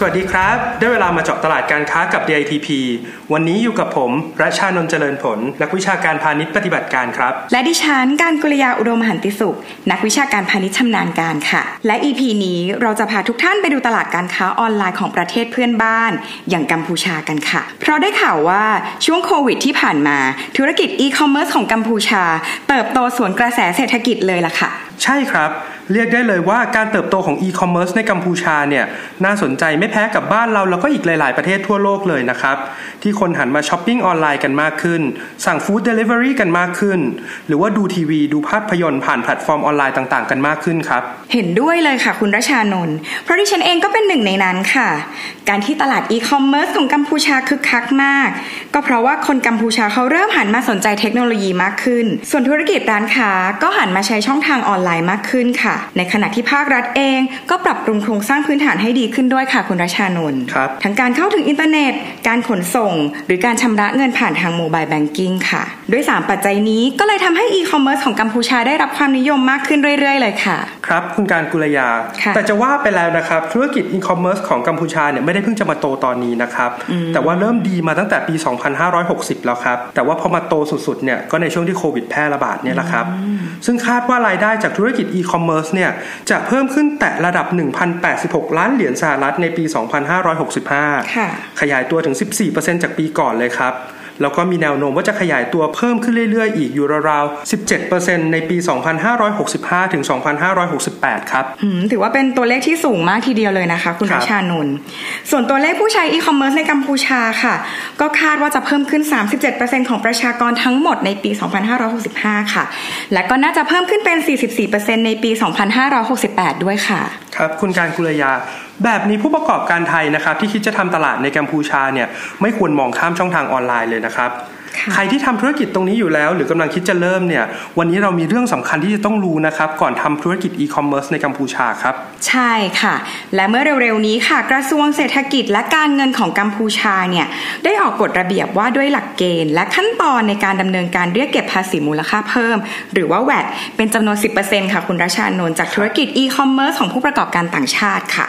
สวัสดีครับ ได้เวลามาเจาะตลาดการค้ากับ DITP วันนี้อยู่กับผมรัชชานนท์เจริญผล นักวิชาการพาณิชย์ปฏิบัติการครับ และดิฉันการกุลยาอุดมหันติสุข นักวิชาการพาณิชย์ชำนาญการค่ะ และ EP นี้เราจะพาทุกท่านไปดูตลาดการค้าออนไลน์ของประเทศเพื่อนบ้าน อย่างกัมพูชากันค่ะ เพราะได้ข่าวว่าช่วงโควิดที่ผ่านมา ธุรกิจอีคอมเมิร์ซของกัมพูชา เติบโตสวนกระแสเศรษฐกิจเลยล่ะค่ะ ใช่ครับ เรียกได้เลยว่าการเติบโตของอีคอมเมิร์ซในกัมพูชาเนี่ยน่าสนใจไม่แพ้กับบ้านเราแล้วก็อีกหลาย ๆ ประเทศทั่วโลกเลยนะครับ ที่คนหันมาช้อปปิ้งออนไลน์กันมากขึ้น สั่ง food delivery กันมากขึ้น หรือว่าดูทีวีดูภาพยนตร์ผ่านแพลตฟอร์มออนไลน์ต่าง ๆ กันมากขึ้นครับ เห็นด้วยเลยค่ะคุณรชานนท์เพราะดิฉันเองก็เป็นหนึ่งในนั้นค่ะ การที่ตลาดอีคอมเมิร์ซของกัมพูชาคึกคักมากก็เพราะว่าคนกัมพูชาเขาเริ่มหันมาสนใจเทคโนโลยีมากขึ้น ส่วนธุรกิจร้านค้าก็หันมาใช้ช่องทางออนไลน์มากขึ้นค่ะ ในขณะที่ภาครัฐเองก็ปรับปรุงโครงสร้างพื้นฐานให้ดีขึ้นด้วยค่ะคุณรชานนท์ครับทั้งการเข้าถึงอินเทอร์เน็ต การขนส่ง หรือการชำระเงินผ่านทาง mobile banking ค่ะ ด้วย 3 ปัจจัยนี้ก็เลยทำให้อีคอมเมิร์ซของกัมพูชาได้รับความนิยมมากขึ้นเรื่อย ๆ เลยค่ะ ครับคุณการกุลยาค่ะแต่จะว่าไปแล้วนะครับธุรกิจอีคอมเมิร์ซของกัมพูชาเนี่ยไม่ได้เพิ่งจะมาโตตอนนี้นะครับแต่ว่าเริ่มดีมาตั้งแต่ปี2560 แล้วครับ แต่ว่าพอมาโตสุดๆเนี่ยก็ในช่วงที่โควิดแพร่ระบาดเนี่ยแหละครับ ซึ่งคาดว่ารายได้จากธุรกิจอีคอมเมิร์ซเนี่ยจะเพิ่มขึ้นแตะระดับ 1,086 ล้านเหรียญสหรัฐในปี 2565ค่ะขยายตัวถึง 14%จากปีก่อนเลยครับ แล้วก็มีแนวโน้มว่าจะขยายตัวเพิ่มขึ้นเรื่อยๆ อีกอยู่ราวๆ 17%ในปี 2565 ถึง 2568 ครับอืมถือว่าเป็นตัวเลขที่สูงมากทีเดียวเลยนะคะ คุณครัรับชชานนท์ส่วนตัวเลขผู้ใช้อีคอมเมิร์ซในกัมพูชาค่ะ ก็คาดว่าจะเพิ่มขึ้น 37%ของประชากรทั้งหมดในปี 2565 ค่ะ และก็น่าจะเพิ่มขึ้นเป็น 44%ในปี 2568 ด้วยค่ะ ครับ คุณการกุลยา แบบนี้ผู้ประกอบการไทยนะครับ ที่คิดจะทำตลาดในกัมพูชาเนี่ยไม่ควรมองข้ามช่องทางออนไลน์เลยนะครับค่ะใครที่ทำธุรกิจตรงนี้อยู่แล้ว หรือกำลังคิดจะเริ่มเนี่ย วันนี้เรามีเรื่องสำคัญที่จะต้องรู้นะครับ ก่อนทำธุรกิจอีคอมเมิร์ซในกัมพูชาครับ ใช่ค่ะ และเมื่อเร็วๆนี้ค่ะ กระทรวงเศรษฐกิจและการเงินของกัมพูชาเนี่ย ได้ออกกฎระเบียบว่าด้วยหลักเกณฑ์ และขั้นตอนในการดำเนินการเรียกเก็บภาษีมูลค่าเพิ่ม หรือว่า VAT เป็นจำนวน 10%ค่ะคุณรัชชานนท์จากธุรกิจอีคอมเมิร์ซของผู้ประกอบการต่างชาติค่ะ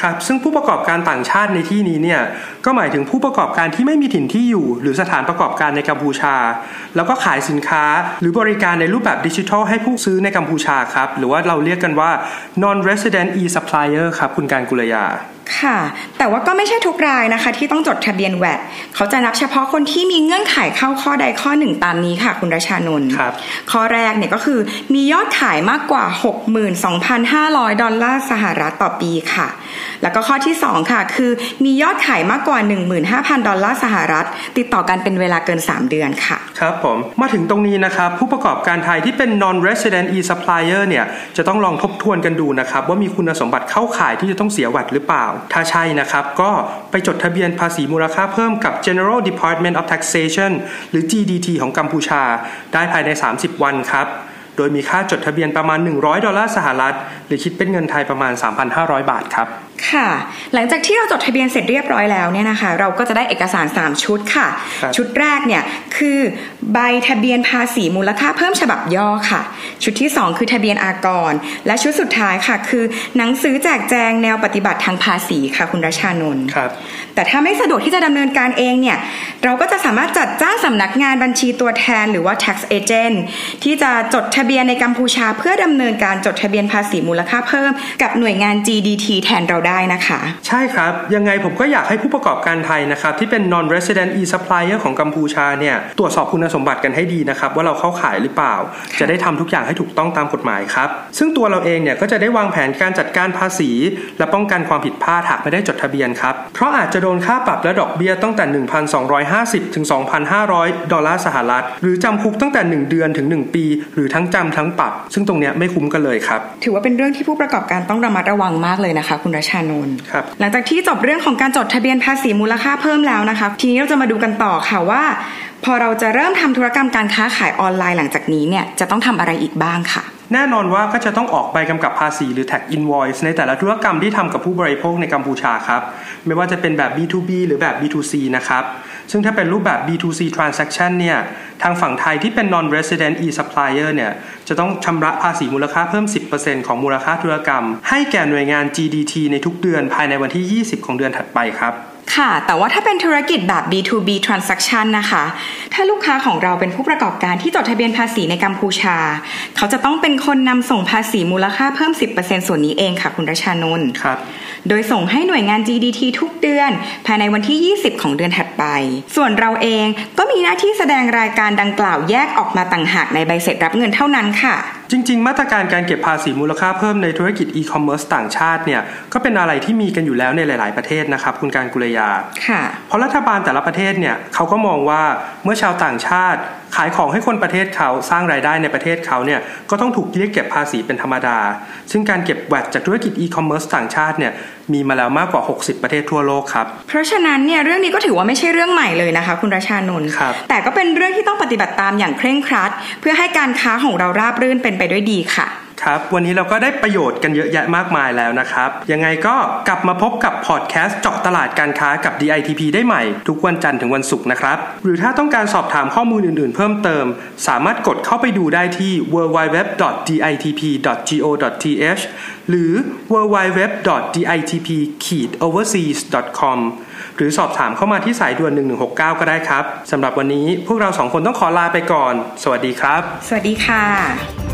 ครับซึ่งผู้ประกอบการต่างชาติในที่นี้เนี่ยก็หมายถึงผู้ประกอบการที่ไม่มีถิ่นที่อยู่ หรือสถานประกอบการในกัมพูชา แล้วก็ขายสินค้าหรือบริการในรูปแบบดิจิทัลให้ผู้ซื้อในกัมพูชาครับ หรือว่าเราเรียกกันว่า non resident e supplier ครับคุณการกุลยา ค่ะ แต่ว่าก็ไม่ใช่ทุกรายนะคะ ที่ต้องจดทะเบียนแวดเขาจะนับเฉพาะคนที่มีเงื่อนไขเข้าข้อใดข้อหนึ่งตามนี้ค่ะ คุณรัชชานนท์ครับข้อแรกเนี่ยก็คือมียอดขายมากกว่า 62,500 ดอลลาร์สหรัฐต่อปีค่ะ แล้วก็ข้อที่ 2 ค่ะ คือมียอดขายมากกว่า 15,000 ดอลลาร์สหรัฐ ติดต่อกันเป็นเวลาเกิน 3 เดือนค่ะ ครับผม มาถึงตรงนี้นะครับ ผู้ประกอบการไทยที่เป็น non resident e supplier เนี่ยจะต้องลองทบทวนกันดูนะครับ ว่ามีคุณสมบัติเข้าข่ายที่จะต้องเสียวัดหรือเปล่าถ้าใช่นะครับ ก็ไปจดทะเบียนภาษีมูลค่าเพิ่มกับ General Department of Taxation หรือ GDT ของกัมพูชา ได้ภายใน 30 วันครับ โดยมีค่าจดทะเบียนประมาณ 100 ดอลลาร์สหรัฐ หรือคิดเป็นเงินไทยประมาณ 3,500 บาทครับ ค่ะ หลังจากที่เราจดทะเบียนเสร็จเรียบร้อยแล้วเนี่ยนะคะ เราก็จะได้เอกสาร 3 ชุดค่ะครับชุดแรกเนี่ยคือใบทะเบียนภาษีมูลค่าเพิ่มฉบับย่อค่ะ ชุดที่ 2 คือทะเบียนอากร และชุดสุดท้ายค่ะ คือหนังสือแจกแจงแนวปฏิบัติทางภาษีค่ะคุณรัชชานนท์ครับแต่ถ้าไม่สะดวกที่จะดำเนินการเองเนี่ย เราก็จะสามารถจัดจ้างสำนักงานบัญชีตัวแทนหรือว่า tax agent ที่จะจดทะเบียนในกัมพูชา เพื่อดำเนินการจดทะเบียนภาษีมูลค่าเพิ่ม กับหน่วยงาน GDT แทนเราได้นะคะ ใช่ครับ ยังไงผมก็อยากให้ผู้ประกอบการไทยนะครับ ที่เป็น non resident e supplier ของกัมพูชาเนี่ยตรวจสอบคุณสมบัติกันให้ดีนะครับ ว่าเราเข้าขายหรือเปล่า จะได้ทำทุกอย่างให้ถูกต้องตามกฎหมายครับ ซึ่งตัวเราเองเนี่ยก็จะได้วางแผนการจัดการภาษี และป้องกันความผิดพลาดหากไม่ได้จดทะเบียนครับเพราะอาจจะโดนค่าปรับและดอกเบี้ยตั้งแต่ 1,250ถึง 2,500 ดอลลาร์สหรัฐ หรือจำคุกตั้งแต่ 1 เดือนถึง 1 ปี หรือทั้งจำทั้งปรับ ซึ่งตรงเนี้ยไม่คุ้มกันเลยครับ ถือว่าเป็นเรื่องที่ผู้ประกอบการต้องระมัดระวังมากเลยนะคะ คุณรัชชานนท์ครับหลังจากที่จบเรื่องของการจดทะเบียนภาษีมูลค่าเพิ่มแล้วนะคะ ทีนี้เราจะมาดูกันต่อค่ะว่า พอเราจะเริ่มทำธุรกรรมการค้าขายออนไลน์หลังจากนี้เนี่ยจะต้องทำอะไรอีกบ้างค่ะแน่นอนว่าก็จะต้องออกใบกำกับภาษีหรือ tax invoice ในแต่ละธุรกรรมที่ทำกับผู้บริโภคในกัมพูชาครับ ไม่ว่าจะเป็นแบบ B2B หรือแบบ B2C นะครับ ซึ่งถ้าเป็นรูปแบบ B2C transaction เนี่ยทางฝั่งไทยที่เป็น non-resident e-supplier เนี่ยจะต้องชำระภาษีมูลค่าเพิ่ม 10%ของมูลค่าธุรกรรม ให้แก่หน่วยงาน GDT ในทุกเดือนภายในวันที่ 20 ของเดือนถัดไปครับ ค่ะ แต่ว่าถ้าเป็นธุรกิจแบบ B2B transaction นะคะ ถ้าลูกค้าของเราเป็นผู้ประกอบการที่จดทะเบียนภาษีในกัมพูชา เขาจะต้องเป็นคนนำส่งภาษีมูลค่าเพิ่ม 10%ส่วนนี้เองค่ะ คุณรัชานนท์ครับ โดยส่งให้หน่วยงาน GDT ทุกเดือน ภายในวันที่ 20 ของเดือนถัดไป ส่วนเราเองก็มีหน้าที่แสดงรายการดังกล่าวแยกออกมาต่างหากในใบเสร็จรับเงินเท่านั้นค่ะ จริง ๆ มาตรการการเก็บภาษีมูลค่าเพิ่มในธุรกิจ e-commerce ต่างชาติเนี่ยก็เป็นอะไรที่มีกันอยู่แล้วในหลาย ๆ ประเทศนะครับ คุณการกุลยาค่ะเพราะรัฐบาลแต่ละประเทศเนี่ยเขาก็มองว่าเมื่อชาวต่างชาติ ขายของให้คนประเทศเขาสร้างรายได้ในประเทศเขาเนี่ยก็ต้องถูกเรียกเก็บภาษีเป็นธรรมดา ซึ่งการเก็บแวดจากธุรกิจอีคอมเมิร์ซต่างชาติเนี่ยมีมาแล้วมากกว่า 60 ประเทศทั่วโลกครับเพราะฉะนั้นเนี่ยเรื่องนี้ก็ถือว่าไม่ใช่เรื่องใหม่เลยนะคะ คุณราชานนท์ครับแต่ก็เป็นเรื่องที่ต้องปฏิบัติตามอย่างเคร่งครัด เพื่อให้การค้าของเราราบรื่นเป็นไปด้วยดีค่ะครับวันนี้เราก็ได้ประโยชน์กันเยอะแยะมากมายแล้วนะครับ ยังไงก็กลับมาพบกับพอดแคสต์เจาะตลาดการค้ากับ DITP ได้ใหม่ ทุกวันจันทร์ถึงวันศุกร์นะครับ หรือถ้าต้องการสอบถามข้อมูลอื่นๆ เพิ่มเติม สามารถกดเข้าไปดูได้ที่ www.ditp.go.th หรือ www.ditp-overseas.com หรือสอบถามเข้ามาที่สายด่วน 1169 ก็ได้ครับสำหรับวันนี้พวกเราสองคนต้องขอลาไปก่อน สวัสดีครับ สวัสดีค่ะ